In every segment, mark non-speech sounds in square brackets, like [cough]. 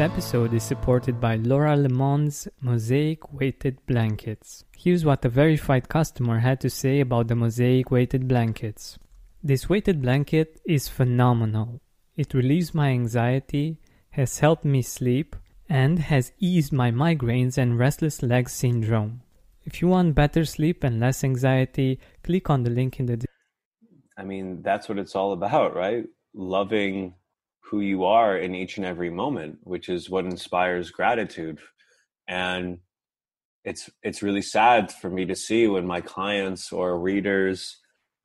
episode is supported by Laura LeMond's Mosaic Weighted Blankets. Here's what a verified customer had to say about the Mosaic Weighted Blankets. This weighted blanket is phenomenal. It relieves my anxiety, has helped me sleep, and has eased my migraines and restless leg syndrome. If you want better sleep and less anxiety, click on the link in the I mean, that's what it's all about, right? Loving who you are in each and every moment, which is what inspires gratitude. And it's it's really sad for me to see when my clients or readers,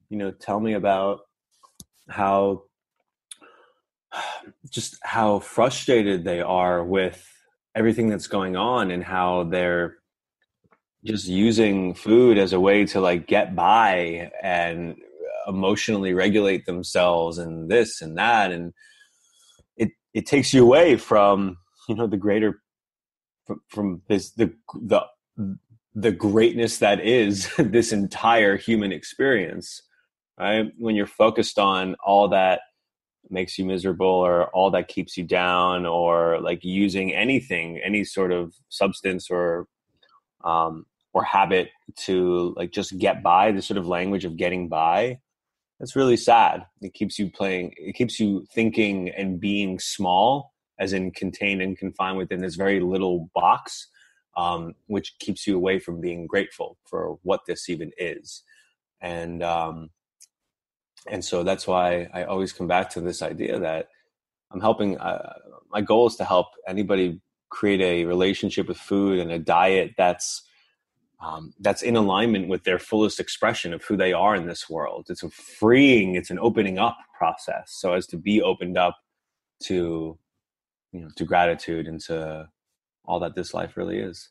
you know, tell me about how [sighs] just how frustrated they are with everything that's going on and how they're just using food as a way to like get by and emotionally regulate themselves and this and that and it takes you away from you know the greater from, from this the the the greatness that is [laughs] this entire human experience right? When you're focused on all that makes you miserable or all that keeps you down or like using anything any sort of substance or um or habit to like just get by the sort of language of getting by that's really sad. It keeps you playing it keeps you thinking and being small as in contained and confined within this very little box um, which keeps you away from being grateful for what this even is. And um, and so that's why i always come back to this idea that i'm helping uh, my goal is to help anybody create a relationship with food and a diet that's um, that's in alignment with their fullest expression of who they are in this world. It's a freeing, it's an opening up process, so as to be opened up to, you know, to gratitude and to all that this life really is.